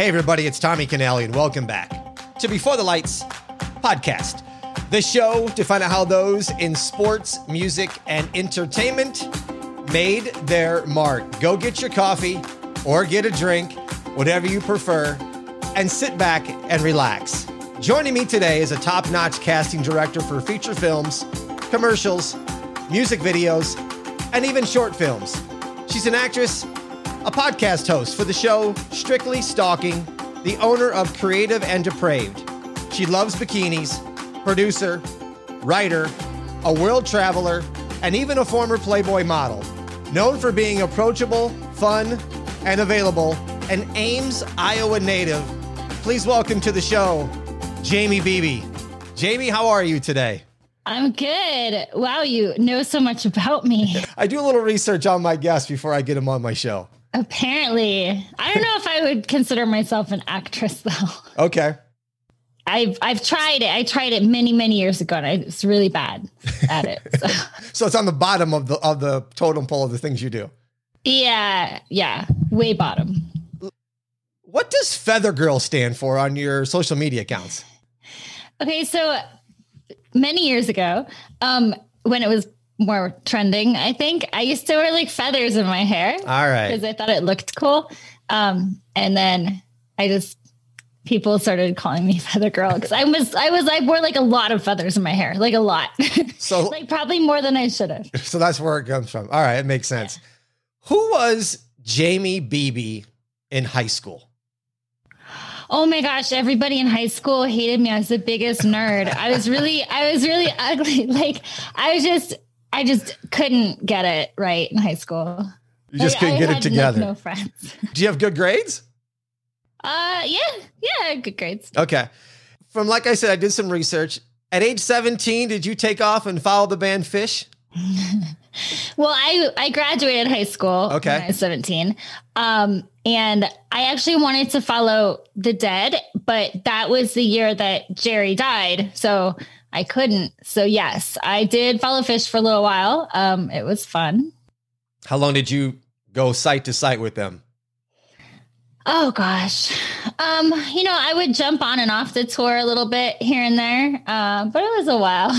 Hey, everybody, it's Tommy Canale, and welcome back to Before the Lights podcast, the show to find out how those in sports, music, and entertainment made their mark. Go get your coffee or get a drink, whatever you prefer, and sit back and relax. Joining me today is a top notch casting director for feature films, commercials, music videos, and even short films. She's an actress, a podcast host for the show Strictly Stalking, the owner of Creative and Depraved. She loves bikinis, producer, writer, a world traveler, and even a former Playboy model. Known for being approachable, fun, and available, an Ames, Iowa native. Please welcome to the show, Jaimie Beebe. Jaimie, how are you today? I'm good. Wow, you know so much about me. I do a little research on my guests before I get them on my show. Apparently, I don't know if I would consider myself an actress though. Okay. I've I've tried it. I tried it many many years ago, and I was really bad at it. So. so it's on the bottom of the of the totem pole of the things you do. Yeah, yeah, way bottom. What does Feather Girl stand for on your social media accounts? Okay, so many years ago, um, when it was more trending, I think I used to wear like feathers in my hair. All right. Because I thought it looked cool. Um, and then I just people started calling me feather girl because I was I was I wore like a lot of feathers in my hair, like a lot. So like probably more than I should have. So that's where it comes from. All right, it makes sense. Yeah. Who was Jaimie Beebe in high school? Oh my gosh, everybody in high school hated me. I was the biggest nerd. I was really, I was really ugly. Like I was just, I just couldn't get it right in high school. You just like, couldn't I get it together. no friends. Do you have good grades? Uh, yeah, yeah, good grades. Okay. From like I said, I did some research. At age 17, did you take off and follow the band Phish? well, I I graduated high school okay. when I was 17. Um, and I actually wanted to follow the dead, but that was the year that Jerry died. So I couldn't. So yes, I did follow Phish for a little while. Um, it was fun. How long did you go site to site with them? Oh gosh. Um, you know, I would jump on and off the tour a little bit here and there. Uh, but it was a while.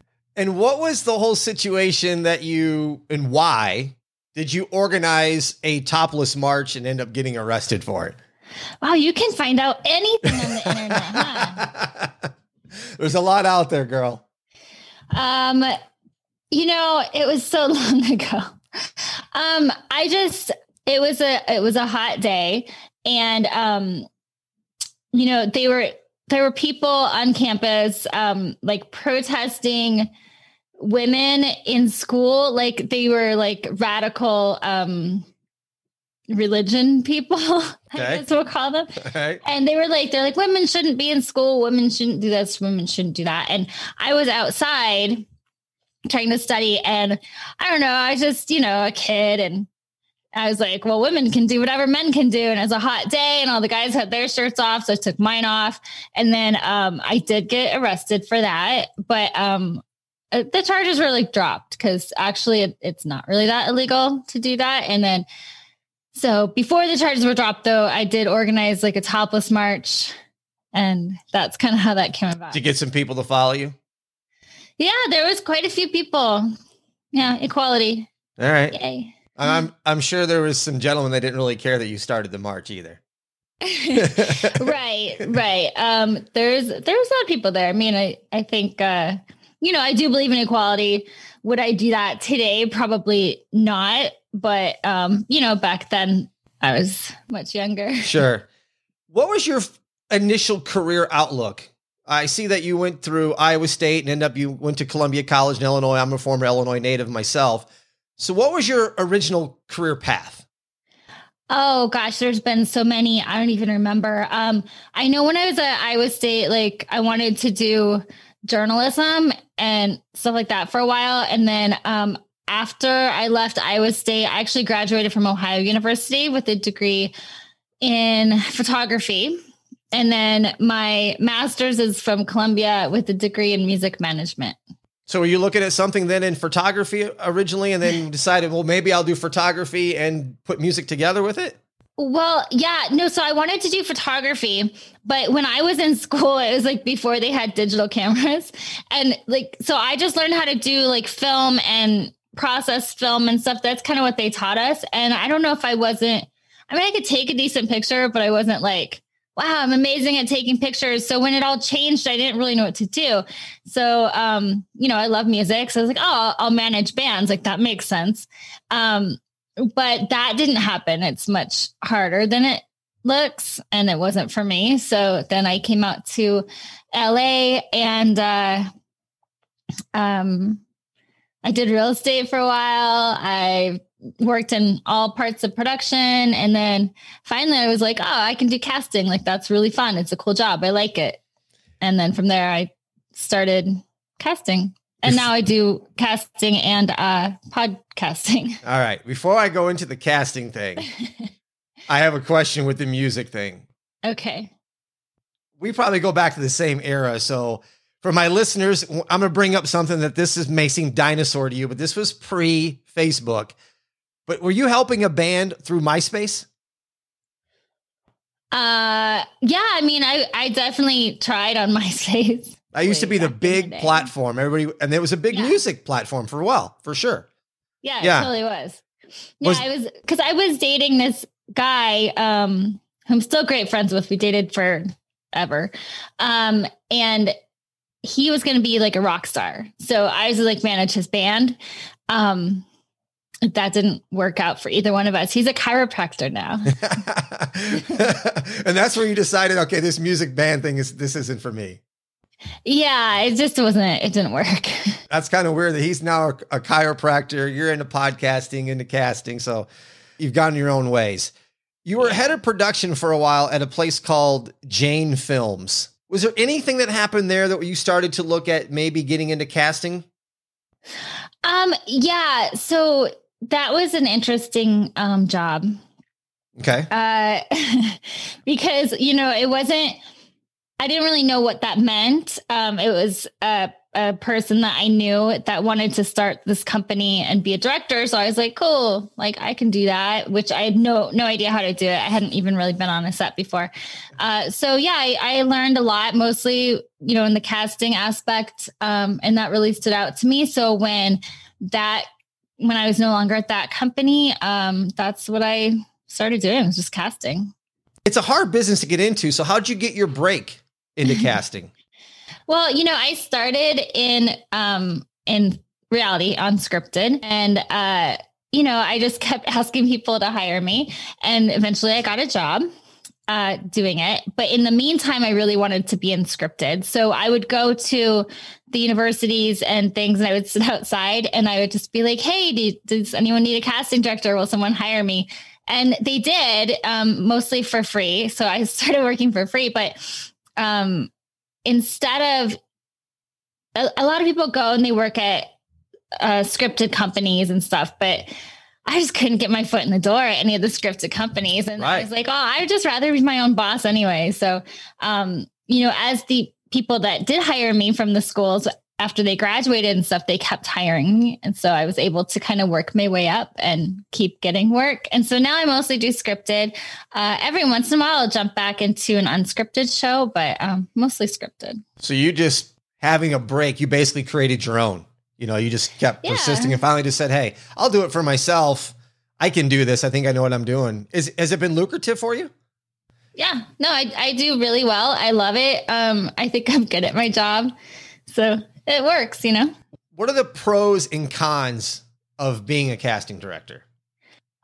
and what was the whole situation that you and why did you organize a topless march and end up getting arrested for it? Wow, you can find out anything on the internet, huh? There's a lot out there, girl. Um, you know, it was so long ago. Um, I just it was a it was a hot day and um you know, they were there were people on campus um like protesting women in school like they were like radical um religion people okay. i guess we'll call them right. and they were like they're like women shouldn't be in school women shouldn't do this women shouldn't do that and i was outside trying to study and i don't know i was just you know a kid and I was like, well, women can do whatever men can do. And it was a hot day and all the guys had their shirts off. So I took mine off. And then um, I did get arrested for that. But um, uh, the charges were like dropped because actually it, it's not really that illegal to do that. And then, so before the charges were dropped, though, I did organize like a topless march. And that's kind of how that came about. To get some people to follow you? Yeah, there was quite a few people. Yeah, equality. All right. Yay. I'm I'm sure there was some gentlemen that didn't really care that you started the march either. right, right. Um, there's there's a lot of people there. I mean, I I think uh, you know I do believe in equality. Would I do that today? Probably not. But um, you know, back then I was much younger. Sure. What was your initial career outlook? I see that you went through Iowa State and end up you went to Columbia College in Illinois. I'm a former Illinois native myself. So, what was your original career path? Oh gosh, there's been so many. I don't even remember. Um, I know when I was at Iowa State, like I wanted to do journalism and stuff like that for a while. And then um, after I left Iowa State, I actually graduated from Ohio University with a degree in photography. And then my master's is from Columbia with a degree in music management. So were you looking at something then in photography originally and then decided, well, maybe I'll do photography and put music together with it? Well, yeah, no. So I wanted to do photography, but when I was in school, it was like before they had digital cameras. And like, so I just learned how to do like film and process film and stuff. That's kind of what they taught us. And I don't know if I wasn't, I mean, I could take a decent picture, but I wasn't like, wow, I'm amazing at taking pictures. So when it all changed, I didn't really know what to do. So, um, you know, I love music. So I was like, oh, I'll manage bands. Like that makes sense. Um, but that didn't happen. It's much harder than it looks, and it wasn't for me. So then I came out to LA and uh, um, I did real estate for a while. I worked in all parts of production. And then finally I was like, oh, I can do casting. Like, that's really fun. It's a cool job. I like it. And then from there, I started casting and now I do casting and uh, podcasting. All right. Before I go into the casting thing, I have a question with the music thing. Okay. We probably go back to the same era. So for my listeners, I'm going to bring up something that this is may seem dinosaur to you, but this was pre Facebook. But were you helping a band through MySpace? Uh, yeah. I mean, I I definitely tried on MySpace. I used to be the big platform. Everybody, and it was a big yeah. music platform for a while, for sure. Yeah, yeah. it totally was. Yeah, was, I was because I was dating this guy um who I'm still great friends with. We dated forever. Um, and he was gonna be like a rock star. So I was like manage his band. Um that didn't work out for either one of us. He's a chiropractor now. and that's where you decided, okay, this music band thing is this isn't for me. Yeah, it just wasn't, it didn't work. That's kind of weird that he's now a, a chiropractor. You're into podcasting, into casting. So you've gone your own ways. You were head of production for a while at a place called Jane Films. Was there anything that happened there that you started to look at maybe getting into casting? Um, yeah. So that was an interesting um job. Okay. Uh because you know, it wasn't I didn't really know what that meant. Um, it was a, a, person that I knew that wanted to start this company and be a director. So I was like, cool, like I can do that, which I had no no idea how to do it. I hadn't even really been on a set before. Uh, so yeah, I, I, learned a lot, mostly you know in the casting aspect, um, and that really stood out to me. So when that when I was no longer at that company, um, that's what I started doing was just casting. It's a hard business to get into. So how'd you get your break? into casting? Well, you know, I started in um in reality unscripted and uh you know, I just kept asking people to hire me and eventually I got a job uh, doing it. But in the meantime, I really wanted to be in scripted. So I would go to the universities and things and I would sit outside and I would just be like, hey, do, does anyone need a casting director? Will someone hire me? And they did, um, mostly for free. So I started working for free. But um, instead of a, a, lot of people go and they work at uh, scripted companies and stuff, but I just couldn't get my foot in the door at any of the scripted companies. And right. I was like, oh, I'd just rather be my own boss anyway. So, um, you know, as the people that did hire me from the schools, after they graduated and stuff, they kept hiring me. And so I was able to kind of work my way up and keep getting work. And so now I mostly do scripted. Uh, every once in a while, I'll jump back into an unscripted show, but um, mostly scripted. So you just having a break, you basically created your own. You know, you just kept yeah. persisting and finally just said, hey, I'll do it for myself. I can do this. I think I know what I'm doing. Is has it been lucrative for you? Yeah, no, I, I do really well. I love it. Um, I think I'm good at my job. So it works, you know. What are the pros and cons of being a casting director?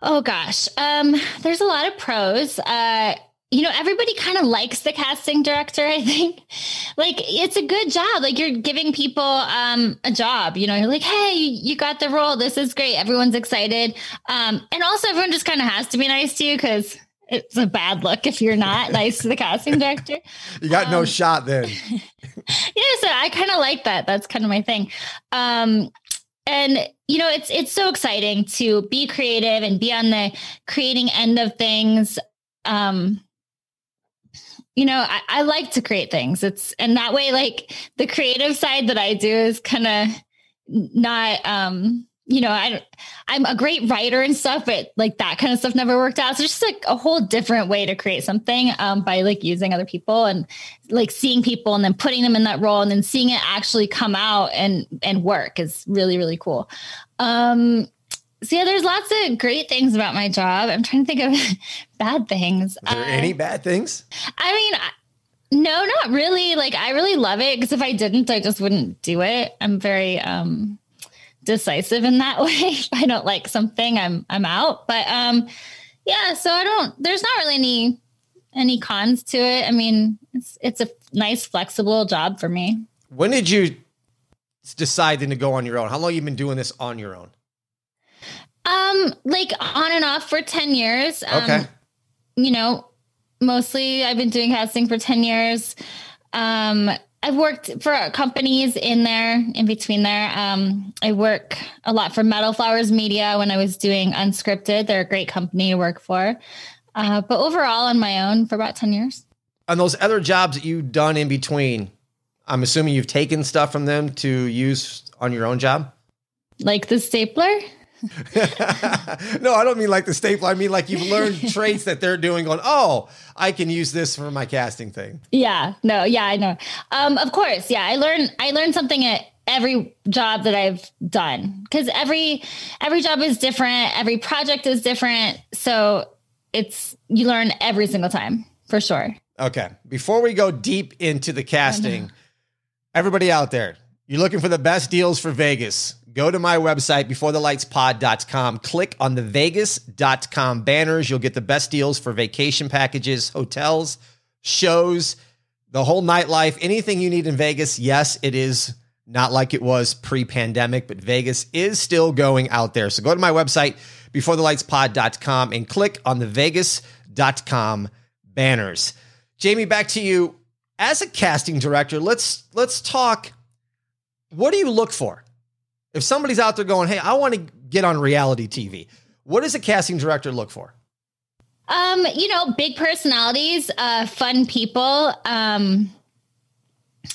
Oh gosh, um, there's a lot of pros. Uh, you know, everybody kind of likes the casting director. I think, like, it's a good job. Like, you're giving people um, a job. You know, you're like, hey, you got the role. This is great. Everyone's excited, um, and also everyone just kind of has to be nice to you because it's a bad look if you're not nice to the casting director. you got um, no shot then. yeah, so I kind of like that. That's kind of my thing. Um, and you know, it's it's so exciting to be creative and be on the creating end of things. Um, you know, I, I like to create things. It's and that way, like the creative side that I do is kind of not um you know, I I'm a great writer and stuff, but like that kind of stuff never worked out. So just like a whole different way to create something um, by like using other people and like seeing people and then putting them in that role and then seeing it actually come out and and work is really really cool. Um, so yeah, there's lots of great things about my job. I'm trying to think of bad things. Are there uh, any bad things? I mean, no, not really. Like I really love it because if I didn't, I just wouldn't do it. I'm very um decisive in that way. if I don't like something, I'm I'm out. But um yeah, so I don't there's not really any any cons to it. I mean, it's it's a nice flexible job for me. When did you decide to go on your own? How long you been doing this on your own? Um like on and off for 10 years. Um, okay. You know, mostly I've been doing casting for 10 years. Um I've worked for companies in there, in between there. Um, I work a lot for Meadow Flowers Media when I was doing unscripted. They're a great company to work for. Uh, but overall, on my own for about 10 years. On those other jobs that you've done in between, I'm assuming you've taken stuff from them to use on your own job? Like the stapler? no, I don't mean like the staple. I mean like you've learned traits that they're doing. Going, oh, I can use this for my casting thing. Yeah, no, yeah, I know. Um, of course, yeah. I learn. I learned something at every job that I've done because every every job is different. Every project is different. So it's you learn every single time for sure. Okay. Before we go deep into the casting, everybody out there, you're looking for the best deals for Vegas go to my website, beforethelightspod.com, click on the vegas.com banners. You'll get the best deals for vacation packages, hotels, shows, the whole nightlife, anything you need in Vegas. Yes, it is not like it was pre pandemic, but Vegas is still going out there. So go to my website, beforethelightspod.com, and click on the vegas.com banners. Jaimie, back to you. As a casting director, let's let's talk. What do you look for? If somebody's out there going, "Hey, I want to get on reality TV," what does a casting director look for? Um, you know, big personalities, uh, fun people. Um,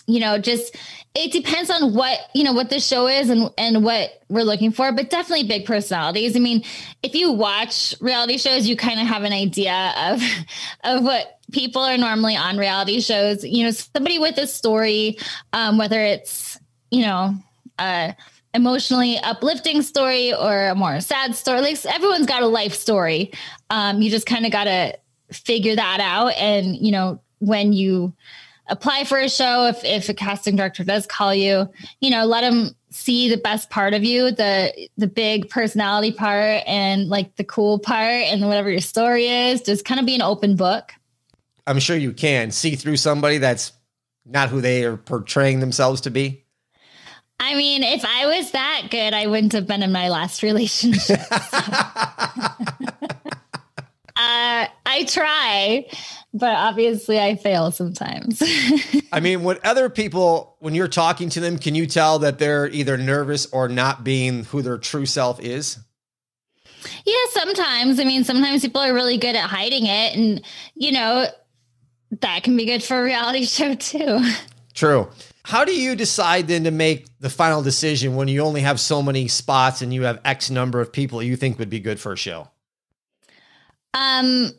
you know, just it depends on what you know what the show is and and what we're looking for, but definitely big personalities. I mean, if you watch reality shows, you kind of have an idea of of what people are normally on reality shows. You know, somebody with a story, um, whether it's you know. Uh, emotionally uplifting story or a more sad story. Like everyone's got a life story. Um, you just kind of got to figure that out. And, you know, when you apply for a show, if, if a casting director does call you, you know, let them see the best part of you, the, the big personality part and like the cool part and whatever your story is, just kind of be an open book. I'm sure you can see through somebody that's not who they are portraying themselves to be. I mean, if I was that good, I wouldn't have been in my last relationship. So. uh, I try, but obviously I fail sometimes. I mean, when other people, when you're talking to them, can you tell that they're either nervous or not being who their true self is? Yeah, sometimes. I mean, sometimes people are really good at hiding it. And, you know, that can be good for a reality show too. True. How do you decide then to make the final decision when you only have so many spots and you have X number of people you think would be good for a show? Um,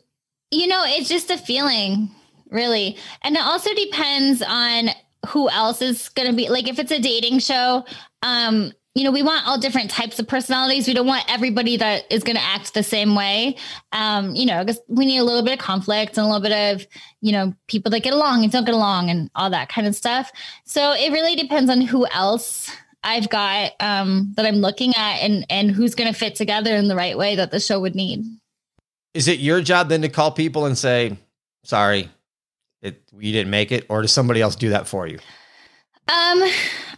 you know, it's just a feeling, really. And it also depends on who else is going to be like if it's a dating show, um you know, we want all different types of personalities. We don't want everybody that is going to act the same way. Um, you know, because we need a little bit of conflict and a little bit of, you know, people that get along and don't get along and all that kind of stuff. So it really depends on who else I've got um, that I'm looking at and and who's going to fit together in the right way that the show would need. Is it your job then to call people and say, "Sorry, it you didn't make it," or does somebody else do that for you? Um,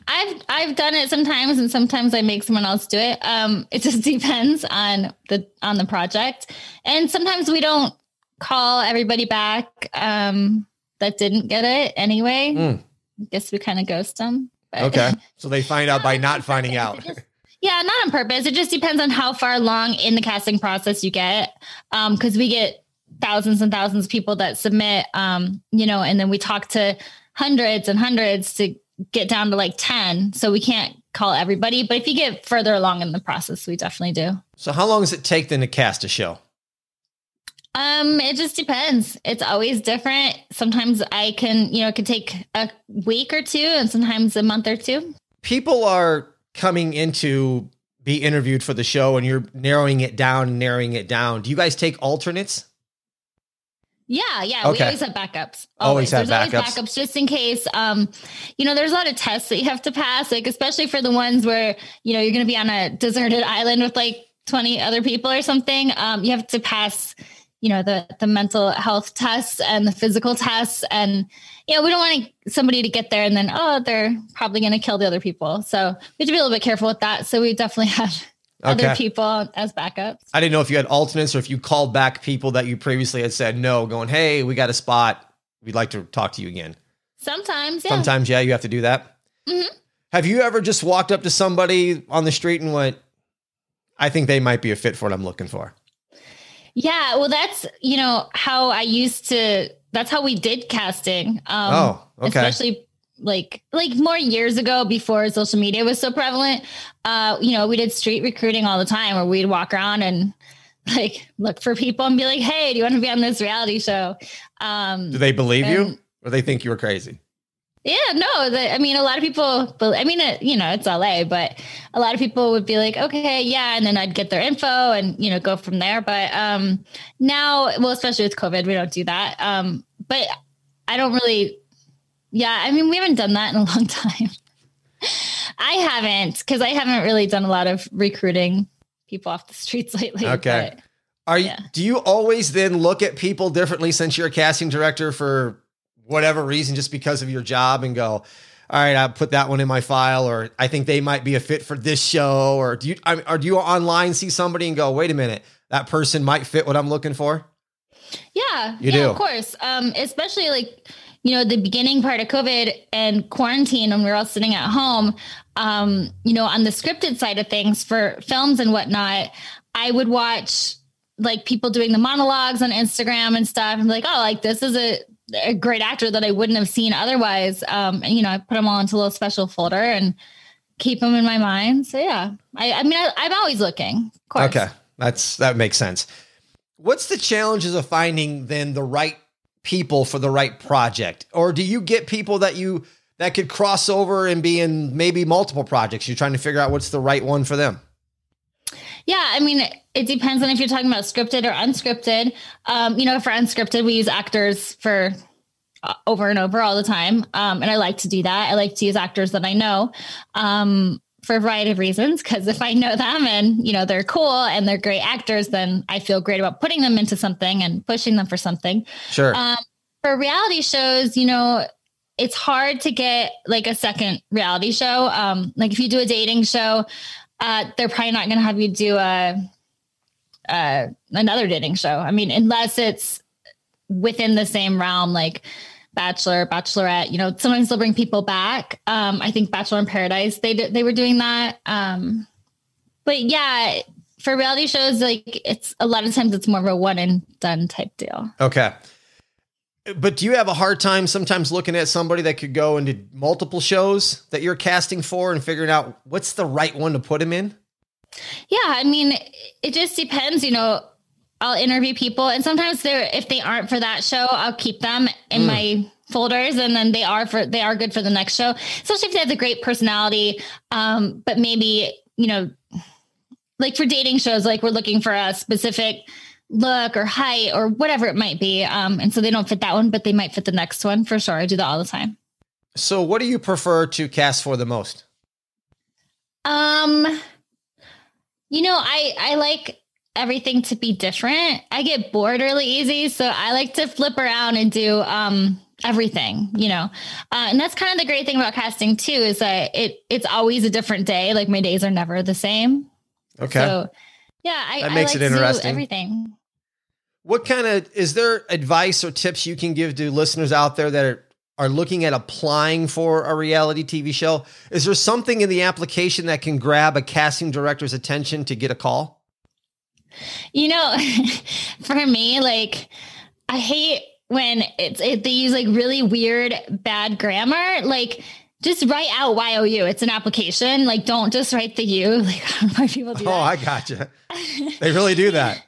I've I've done it sometimes, and sometimes I make someone else do it. Um, it just depends on the on the project, and sometimes we don't call everybody back um, that didn't get it anyway. Mm. I guess we kind of ghost them. But. Okay, so they find out by not finding out. Just, yeah, not on purpose. It just depends on how far along in the casting process you get, because um, we get thousands and thousands of people that submit. Um, you know, and then we talk to hundreds and hundreds to get down to like 10. So we can't call everybody, but if you get further along in the process, we definitely do. So how long does it take then to cast a show? Um, it just depends. It's always different. Sometimes I can, you know, it could take a week or two and sometimes a month or two. People are coming into be interviewed for the show and you're narrowing it down and narrowing it down. Do you guys take alternates? Yeah, yeah. Okay. We always have backups. Always have there's backups. always backups just in case. Um, you know, there's a lot of tests that you have to pass, like especially for the ones where, you know, you're gonna be on a deserted island with like 20 other people or something. Um, you have to pass, you know, the the mental health tests and the physical tests. And, you know, we don't want somebody to get there and then, oh, they're probably gonna kill the other people. So we have to be a little bit careful with that. So we definitely have Okay. other people as backups. I didn't know if you had alternates or if you called back people that you previously had said no, going, "Hey, we got a spot. We'd like to talk to you again." Sometimes, yeah. Sometimes, yeah, you have to do that. Mhm. Have you ever just walked up to somebody on the street and went, "I think they might be a fit for what I'm looking for"? Yeah, well, that's you know how I used to. That's how we did casting. Um, Oh, okay. Especially like like more years ago before social media was so prevalent. Uh, you know, we did street recruiting all the time, where we'd walk around and like look for people and be like, "Hey, do you want to be on this reality show?" Um, Do they believe you, or they think you were crazy? yeah, no, the, I mean, a lot of people, I mean, it, you know, it's LA, but a lot of people would be like, okay, yeah. And then I'd get their info and, you know, go from there. But um, now, well, especially with COVID, we don't do that. Um, but I don't really, yeah, I mean, we haven't done that in a long time. I haven't, because I haven't really done a lot of recruiting people off the streets lately. Okay. but- Are you? Yeah. Do you always then look at people differently since you're a casting director for whatever reason, just because of your job, and go, "All right, I'll put that one in my file," or I think they might be a fit for this show, or do you? I or do you online see somebody and go, "Wait a minute, that person might fit what I'm looking for"? Yeah, You yeah, do? of course. Um, especially like you know the beginning part of COVID and quarantine when we were all sitting at home. Um, you know, on the scripted side of things for films and whatnot, I would watch like people doing the monologues on Instagram and stuff, and like, oh, like this is a a great actor that I wouldn't have seen otherwise. Um, and you know, I put them all into a little special folder and keep them in my mind. So yeah, I, I mean, I, I'm always looking. Okay, that's that makes sense. What's the challenges of finding then the right people for the right project, or do you get people that you that could cross over and be in maybe multiple projects? You're trying to figure out what's the right one for them. Yeah, I mean, it depends on if you're talking about scripted or unscripted. Um, you know, for unscripted, we use actors for uh, over and over all the time, um, and I like to do that. I like to use actors that I know um, for a variety of reasons. Because if I know them and you know they're cool and they're great actors, then I feel great about putting them into something and pushing them for something. Sure. Um, for reality shows, you know, it's hard to get like a second reality show. Um, like if you do a dating show, uh, they're probably not going to have you do a, uh, another dating show. I mean, unless it's within the same realm, like Bachelor, Bachelorette. You know, sometimes they'll bring people back. Um, I think Bachelor in Paradise, they did, they were doing that. Um, but yeah, for reality shows, like it's a lot of times it's more of a one and done type deal. Okay. But do you have a hard time sometimes looking at somebody that could go into multiple shows that you're casting for and figuring out what's the right one to put him in? Yeah, I mean, it just depends. You know, I'll interview people, and sometimes they're if they aren't for that show, I'll keep them in Mm. my folders, and then they are for they are good for the next show. Especially if they have a great personality, um, but maybe you know, like for dating shows, like we're looking for a specific look or height or whatever it might be, um, and so they don't fit that one, but they might fit the next one for sure. I do that all the time. So, what do you prefer to cast for the most? Um, you know, I I like everything to be different. I get bored really easy, so I like to flip around and do um everything, you know. Uh, and that's kind of the great thing about casting too is that it it's always a different day. Like my days are never the same. Okay. So yeah, I, That I makes like it to do interesting. everything. What kind of is there advice or tips you can give to listeners out there that are, are looking at applying for a reality TV show? Is there something in the application that can grab a casting director's attention to get a call? You know, for me, like I hate when it's it, they use like really weird bad grammar. Like just write out YOU. It's an application. Like, don't just write the U. Like, I don't know why people do oh, that. I gotcha. They really do that.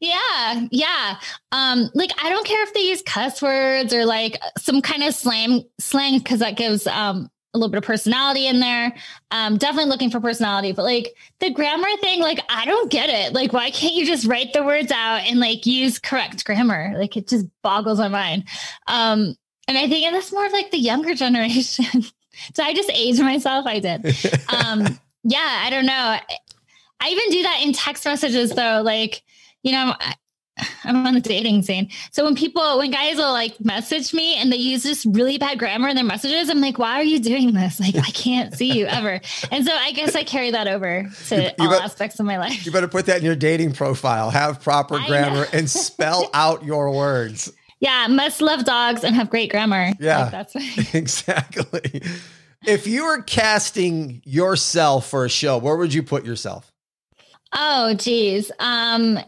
Yeah, yeah. Um, like I don't care if they use cuss words or like some kind of slang slang because that gives um a little bit of personality in there. Um, definitely looking for personality, but like the grammar thing, like I don't get it. Like, why can't you just write the words out and like use correct grammar? Like it just boggles my mind. Um, and I think that's more of like the younger generation. so I just age myself. I did. Um, yeah, I don't know. I even do that in text messages though. Like, you know, I, I'm on the dating scene. So when people, when guys will like message me and they use this really bad grammar in their messages, I'm like, why are you doing this? Like, I can't see you ever. And so I guess I carry that over to You all aspects of my life. You better put that in your dating profile. Have proper grammar and spell out your words. Yeah, must love dogs and have great grammar. Yeah. Like, that's what, exactly. If you were casting yourself for a show, where would you put yourself? Oh, geez. Um,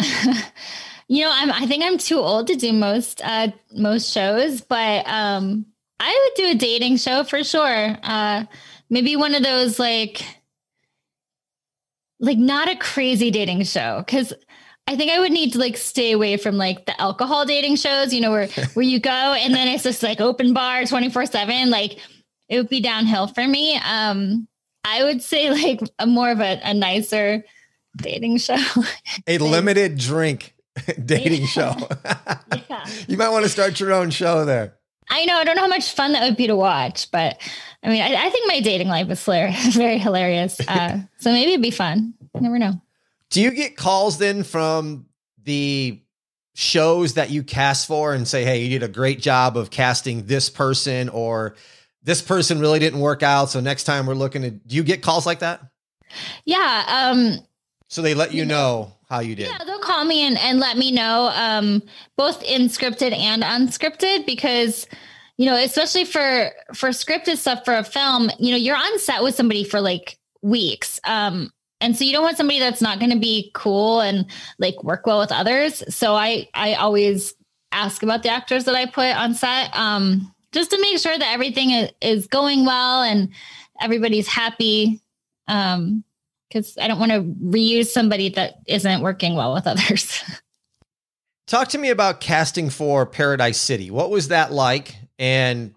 you know, I'm, I think I'm too old to do most, uh, most shows, but, um, I would do a dating show for sure. Uh, maybe one of those like, like not a crazy dating show. Cause I think I would need to like stay away from like the alcohol dating shows, you know, where, where you go and then it's just like open bar 24 seven. Like it would be downhill for me. Um, I would say like a more of a, a nicer dating show. A limited drink dating Yeah. show. yeah. you might want to start your own show there. I know. I don't know how much fun that would be to watch, but I mean, I, I think my dating life is hilarious, very hilarious. Uh, so maybe it'd be fun. You never know. Do you get calls then from the shows that you cast for and say, hey, you did a great job of casting this person or this person really didn't work out. So next time we're looking at, do you get calls like that? Yeah. Um, So they let you know how you did. Yeah, they'll call me and, and let me know, um, both in scripted and unscripted, because you know, especially for for scripted stuff for a film, you know, you're on set with somebody for like weeks, um, and so you don't want somebody that's not going to be cool and like work well with others. So I I always ask about the actors that I put on set, um, just to make sure that everything is, is going well and everybody's happy. Um, because I don't want to reuse somebody that isn't working well with others. Talk to me about casting for Paradise City. What was that like? And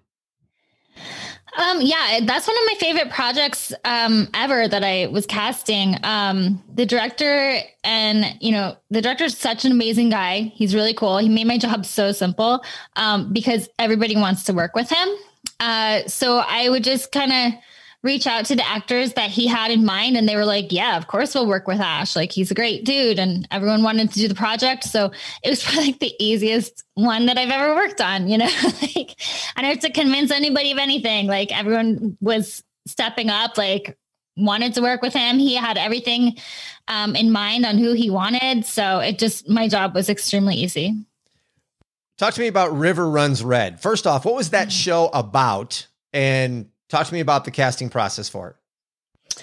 um, yeah, that's one of my favorite projects um, ever that I was casting. Um, the director and you know the director is such an amazing guy. He's really cool. He made my job so simple um, because everybody wants to work with him. Uh, so I would just kind of reach out to the actors that he had in mind and they were like yeah of course we'll work with ash. Like he's a great dude and everyone wanted to do the project. So it was probably like the easiest one that i've ever worked on you know? Like i don't have to convince anybody of anything. Like everyone was stepping up like wanted to work with him. He had everything um, in mind on who he wanted. So it just my job was extremely easy. Talk to me about River Runs Red. First off, what was that show about? And talk to me about the casting process for it.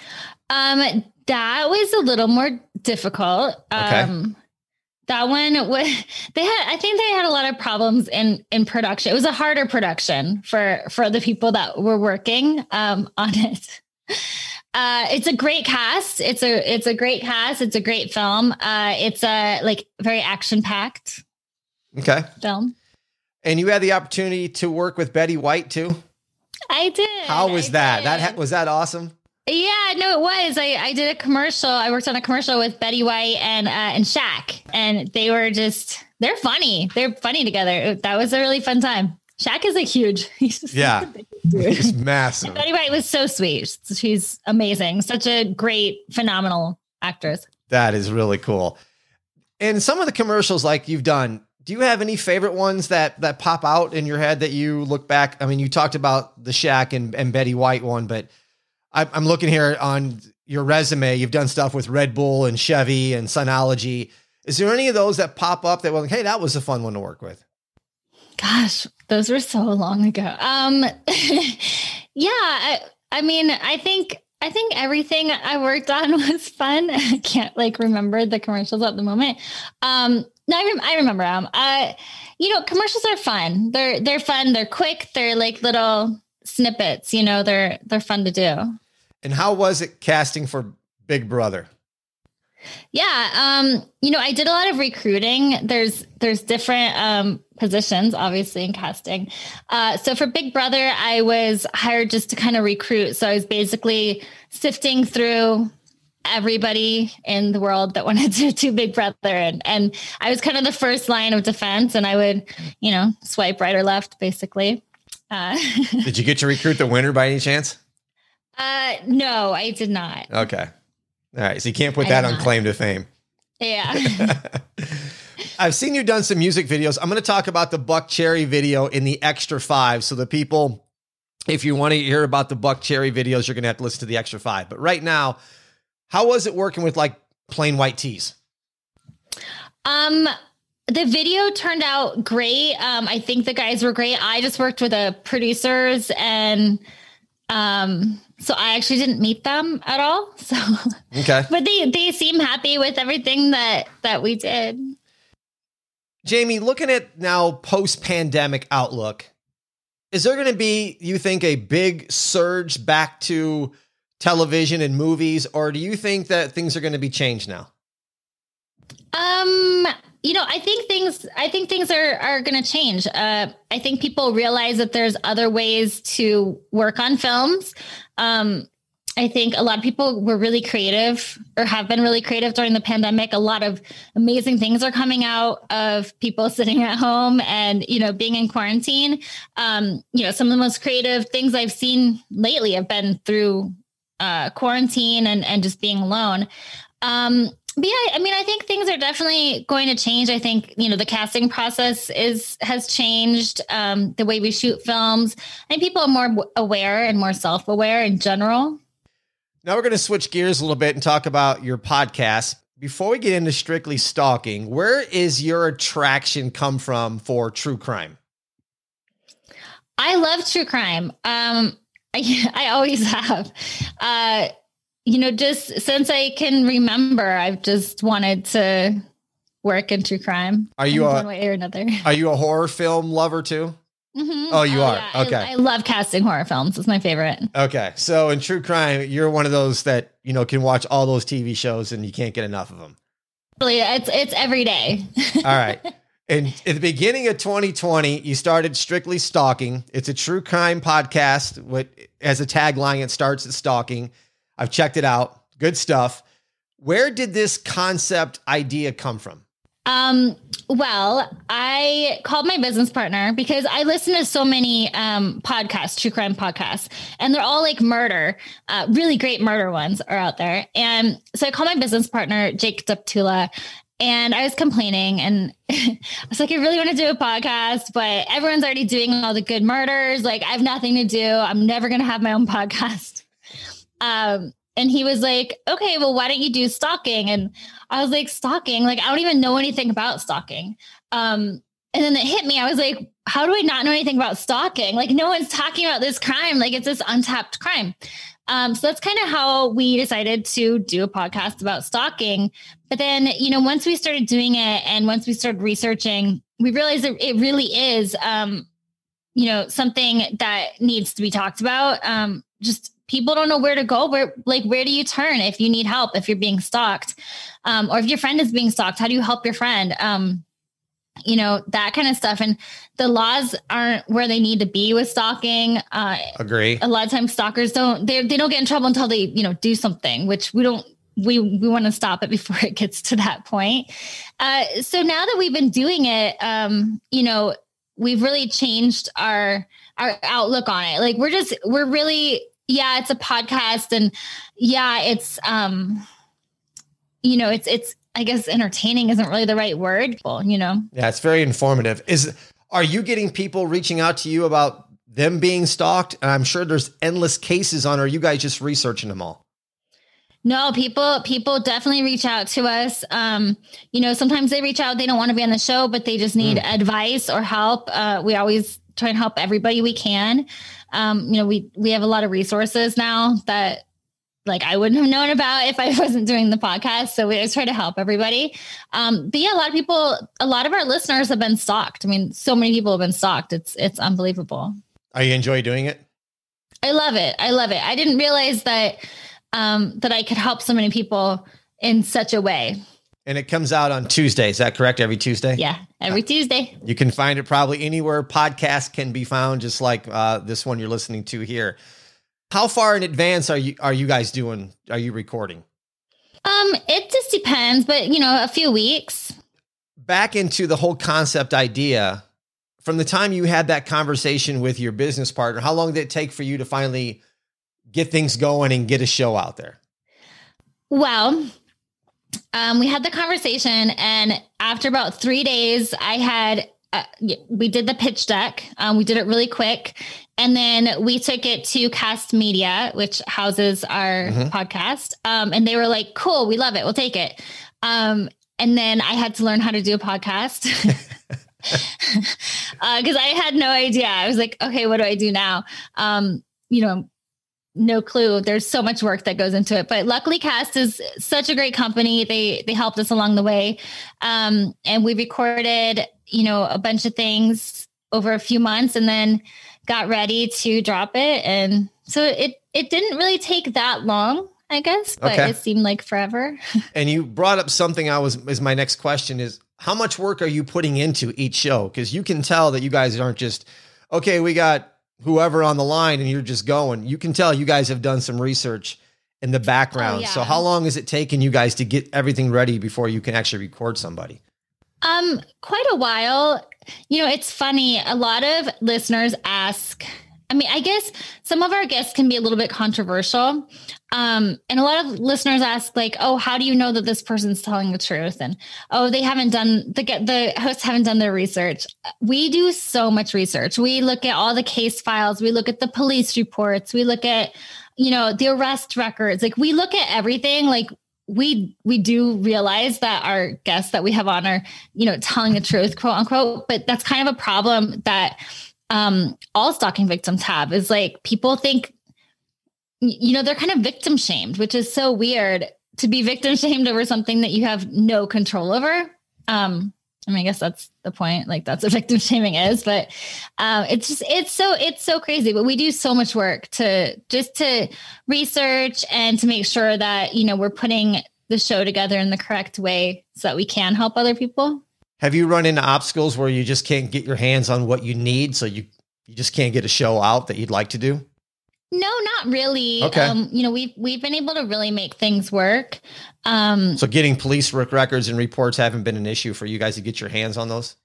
Um, that was a little more difficult. Okay. Um, that one was they had. I think they had a lot of problems in in production. It was a harder production for for the people that were working um, on it. Uh, it's a great cast. It's a it's a great cast. It's a great film. Uh, it's a like very action packed Okay. film. And you had the opportunity to work with Betty White too. I did. How was I that? That did. ha- was that awesome? Yeah, no, it was. I, I did a commercial. I worked on a commercial with Betty White and uh, and Shaq, and they were just they're funny. They're funny together. It- that was a really fun time. Shaq is like huge. He's just Yeah. such a big dude. It's massive. Betty White was so sweet. She's amazing. Such a great, phenomenal actress. That is really cool. And some of the commercials like you've done, do you have any favorite ones that that pop out in your head that you look back? I mean, you talked about the Shaq and, and Betty White one, but I, I'm looking here on your resume. You've done stuff with Red Bull and Chevy and Sunology. Is there any of those that pop up that were like, hey, that was a fun one to work with? Gosh, those were so long ago. Um, yeah, I, I mean, I think I think everything I worked on was fun. I can't like remember the commercials at the moment. Um, no, I, rem- I remember them. Uh, you know, commercials are fun. They're they're fun. They're quick. They're like little snippets. You know, they're they're fun to do. And how was it casting for Big Brother? Yeah, um, you know, I did a lot of recruiting. There's there's different um, positions, obviously, in casting. Uh, so for Big Brother, I was hired just to kind of recruit. So I was basically sifting through everybody in the world that wanted to do Big Brother, and and I was kind of the first line of defense, and I would, you know, swipe right or left, basically. Uh, did you get to recruit the winner by any chance? Uh, no, I did not. Okay. All right. So you can't put that on claim to fame. Yeah. I've seen you done some music videos. I'm going to talk about the Buckcherry video in the extra five. So the people, if you want to hear about the Buckcherry videos, you're going to have to listen to the extra five. But right now, how was it working with like Plain White T's? Um, the video turned out great. Um, I think the guys were great. I just worked with the producers and um so I actually didn't meet them at all. So okay, but they they seem happy with everything that that we did. Jaimie, looking at now post pandemic outlook, is there going to be you think a big surge back to television and movies, or do you think that things are going to be changed now? Um, you know, I think things I think things are are going to change. Uh, I think people realize that there's other ways to work on films. Um, I think a lot of people were really creative or have been really creative during the pandemic. A lot of amazing things are coming out of people sitting at home and, you know, being in quarantine. Um, you know, some of the most creative things I've seen lately have been through uh, quarantine and, and just being alone. Um, but yeah, I mean, I think things are definitely going to change. I think you know the casting process is has changed. Um, the way we shoot films, I think people are more aware and more self aware in general. Now we're going to switch gears a little bit and talk about your podcast. Before we get into strictly stalking, where is your attraction come from for true crime? I love true crime. Um, I, I always have. Uh, you know, just since I can remember, I've just wanted to work in true crime. Are you a, one way or another? Are you a horror film lover too? Mm-hmm. Oh, you oh, are. Yeah. Okay. I, I, love casting horror films. It's my favorite. Okay. So in true crime, you're one of those that, you know, can watch all those TV shows and you can't get enough of them. It's it's every day. all right. And at the beginning of 2020, you started Strictly Stalking. It's a true crime podcast. What as a tagline, it starts at stalking. I've checked it out. Good stuff. Where did this concept idea come from? Um, well, I called my business partner because I listen to so many um, podcasts, true crime podcasts, and they're all like murder, uh, really great murder ones are out there. And so I called my business partner, Jake Deptula, and I was complaining and I was like, I really want to do a podcast, but everyone's already doing all the good murders. Like, I have nothing to do. I'm never going to have my own podcast. Um, and he was like, okay, well, why don't you do stalking? And I was like, stalking? Like, I don't even know anything about stalking. Um, and then it hit me. I was like, how do I not know anything about stalking? Like, no one's talking about this crime. Like, it's this untapped crime. Um, so that's kind of how we decided to do a podcast about stalking. But then, you know, once we started doing it and once we started researching, we realized that it really is, um, you know, something that needs to be talked about. Um, just people don't know where to go where like where do you turn if you need help if you're being stalked um, or if your friend is being stalked how do you help your friend um, you know that kind of stuff. And the laws aren't where they need to be with stalking. Uh, agree. a lot of times stalkers don't they, they don't get in trouble until they you know do something which we don't we we want to stop it before it gets to that point. Uh, so now that we've been doing it um, you know we've really changed our our outlook on it. Like we're just we're really yeah, it's a podcast and yeah, it's um you know, it's it's I guess entertaining isn't really the right word, well, you know. Yeah, it's very informative. Is are you getting people reaching out to you about them being stalked? And I'm sure there's endless cases on. Are you guys just researching them all? No, people people definitely reach out to us. Um, you know, sometimes they reach out, they don't want to be on the show, but they just need mm. advice or help. Uh, we always try and help everybody we can. Um, you know, we we have a lot of resources now that like I wouldn't have known about if I wasn't doing the podcast. So we always try to help everybody. Um, but yeah, a lot of people, a lot of our listeners have been stalked. I mean, so many people have been stalked. It's it's unbelievable. Are you enjoy doing it? I love it. I love it. I didn't realize that um, that I could help so many people in such a way. And it comes out on Tuesday. Is that correct? Every Tuesday? Yeah, every Tuesday. You can find it probably anywhere podcasts can be found, just like uh, this one you're listening to here. How far in advance are you are you guys doing? Are you recording? Um, it just depends, but you know, a few weeks. Back into the whole concept idea. From the time you had that conversation with your business partner, how long did it take for you to finally get things going and get a show out there? Well, um, we had the conversation, and after about three days, I had uh, we did the pitch deck. Um, we did it really quick, and then we took it to Cast Media, which houses our mm-hmm. podcast. Um, and they were like, "Cool, we love it. We'll take it." Um, and then I had to learn how to do a podcast because uh, I had no idea. I was like, "Okay, what do I do now?" Um, you know, no clue. There's so much work that goes into it. But luckily Cast is such a great company. They they helped us along the way. Um, and we recorded, you know, a bunch of things over a few months and then got ready to drop it. And so it it didn't really take that long, I guess, but okay. it seemed like forever. and you brought up something I was is my next question is how much work are you putting into each show? Because you can tell that you guys aren't just okay, we got whoever on the line and you're just going, you can tell you guys have done some research in the background. Oh, yeah. So how long has it taken you guys to get everything ready before you can actually record somebody? Um, quite a while. You know, it's funny. A lot of listeners ask, I mean, I guess some of our guests can be a little bit controversial. Um, and a lot of listeners ask, like, oh, how do you know that this person's telling the truth? And oh, they haven't done the get the hosts haven't done their research. We do so much research. We look at all the case files, we look at the police reports, we look at, you know, the arrest records. Like we look at everything. Like we we do realize that our guests that we have on are, you know, telling the truth, quote unquote. But that's kind of a problem that um, all stalking victims have is like people think you know, they're kind of victim shamed, which is so weird to be victim shamed over something that you have no control over. Um, I mean, I guess that's the point. Like that's what victim shaming is, but um, it's just it's so it's so crazy. But we do so much work to just to research and to make sure that you know we're putting the show together in the correct way so that we can help other people. Have you run into obstacles where you just can't get your hands on what you need, so you you just can't get a show out that you'd like to do? No, not really. Okay. Um, you know, we've we've been able to really make things work. Um, so getting police records and reports haven't been an issue for you guys to get your hands on those?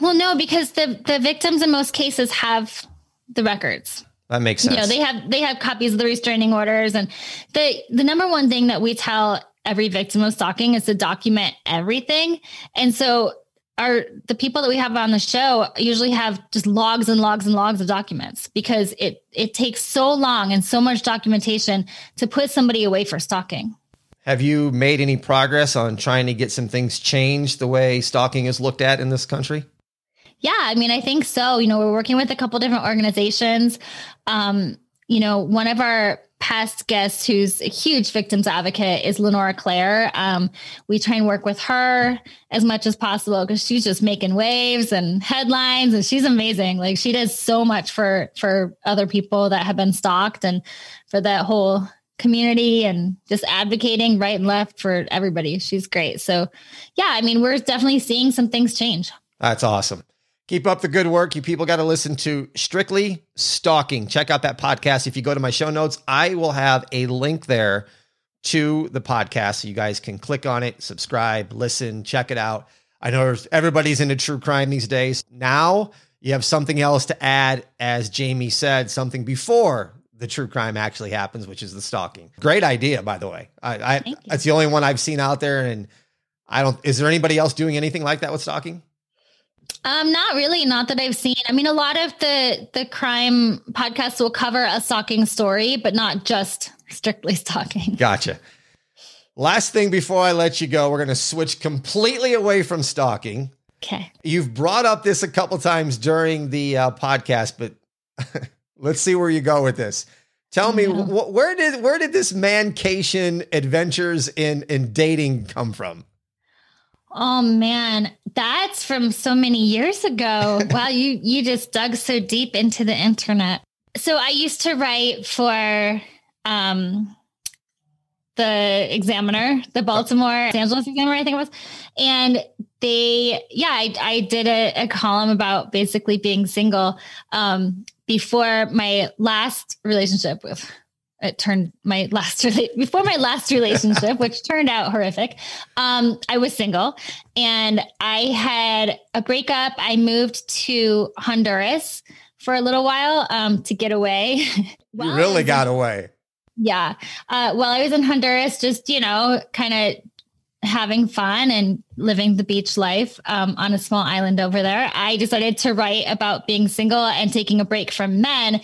Well, no, because the the victims in most cases have the records. That makes sense. You know, they have they have copies of the restraining orders and the the number one thing that we tell every victim of stalking is to document everything. And so our the people that we have on the show usually have just logs and logs and logs of documents because it it takes so long and so much documentation to put somebody away for stalking. Have you made any progress on trying to get some things changed the way stalking is looked at in this country? Yeah, I mean, I think so. You know, we're working with a couple different organizations. Um, you know, one of our past guest who's a huge victims advocate is Lenora Claire. Um, we try and work with her as much as possible because she's just making waves and headlines and she's amazing. Like she does so much for for other people that have been stalked and for that whole community and just advocating right and left for everybody. She's great. So yeah, I mean, we're definitely seeing some things change. That's awesome. Keep up the good work. You people got to listen to Strictly Stalking. Check out that podcast. If you go to my show notes, I will have a link there to the podcast so you guys can click on it, subscribe, listen, check it out. I know everybody's into true crime these days. Now you have something else to add, as Jaimie said, something before the true crime actually happens, which is the stalking. Great idea, by the way. I, I that's the only one I've seen out there, and I don't. Is there anybody else doing anything like that with stalking? Um, not really. Not that I've seen. I mean, a lot of the the crime podcasts will cover a stalking story, but not just strictly stalking. Gotcha. Last thing before I let you go, we're going to switch completely away from stalking. Okay. You've brought up this a couple times during the uh, podcast, but let's see where you go with this. Tell me wh- where did where did this mancation adventures in in dating come from? Oh man, that's from so many years ago. wow, you you just dug so deep into the internet. so I used to write for um, the Examiner, the Baltimore Los Angeles Examiner, I think it was, and they, yeah, I, I did a, a column about basically being single um, before my last relationship with it turned my last before my last relationship which turned out horrific um, i was single and i had a breakup. I moved to honduras for a little while um, to get away. You really got away. yeah. Uh, while i was in honduras just you know kind of having fun and living the beach life um, on a small island over there i decided to write about being single and taking a break from men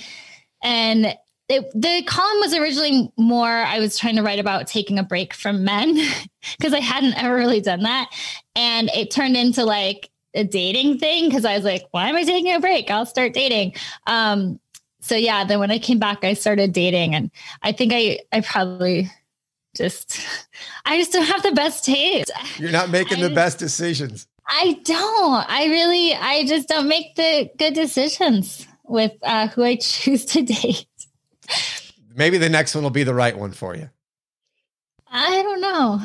and it, the column was originally more I was trying to write about taking a break from men because I hadn't ever really done that. And it turned into like a dating thing because I was like, why am I taking a break? I'll start dating. Um, so yeah, then when I came back, I started dating and I think I I probably just I just don't have the best taste. You're not making I, the best decisions. I don't. I really I just don't make the good decisions with uh, who I choose to date. Maybe the next one will be the right one for you. I don't know.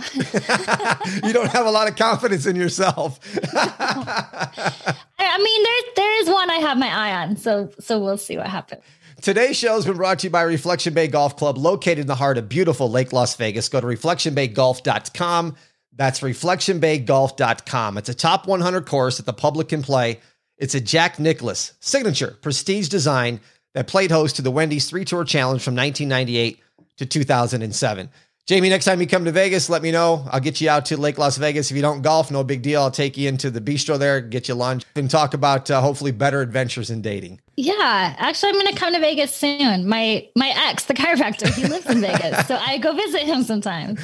you don't have a lot of confidence in yourself. I mean, there there is one I have my eye on, so so we'll see what happens. Today's show has been brought to you by Reflection Bay Golf Club, located in the heart of beautiful Lake Las Vegas. Go to reflectionbaygolf.com. That's reflectionbaygolf.com. It's a top 100 course that the public can play. It's a Jack Nicklaus signature prestige design that played host to the Wendy's three tour challenge from 1998 to 2007. Jaimie, next time you come to Vegas, let me know. I'll get you out to Lake Las Vegas. If you don't golf, no big deal. I'll take you into the bistro there, get you lunch, and talk about uh, hopefully better adventures in dating. Yeah, actually, I'm going to come to Vegas soon. My my ex, the chiropractor, he lives in Vegas, so I go visit him sometimes.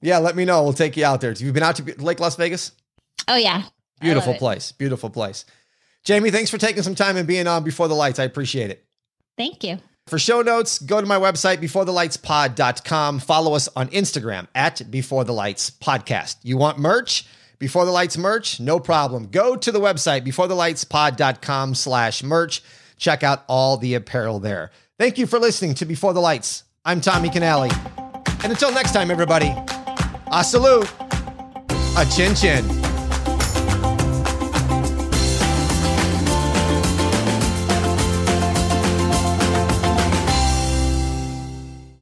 Yeah, let me know. We'll take you out there. You've been out to Lake Las Vegas? Oh yeah, beautiful place. Beautiful place. Jaimie, thanks for taking some time and being on before the lights. I appreciate it. Thank you. For show notes, go to my website, beforethelightspod.com. Follow us on Instagram at Before the Lights Podcast. You want merch? Before the Lights merch? No problem. Go to the website, beforethelightspod.com slash merch. Check out all the apparel there. Thank you for listening to Before the Lights. I'm Tommy Canale. And until next time, everybody, a salute, a chin chin.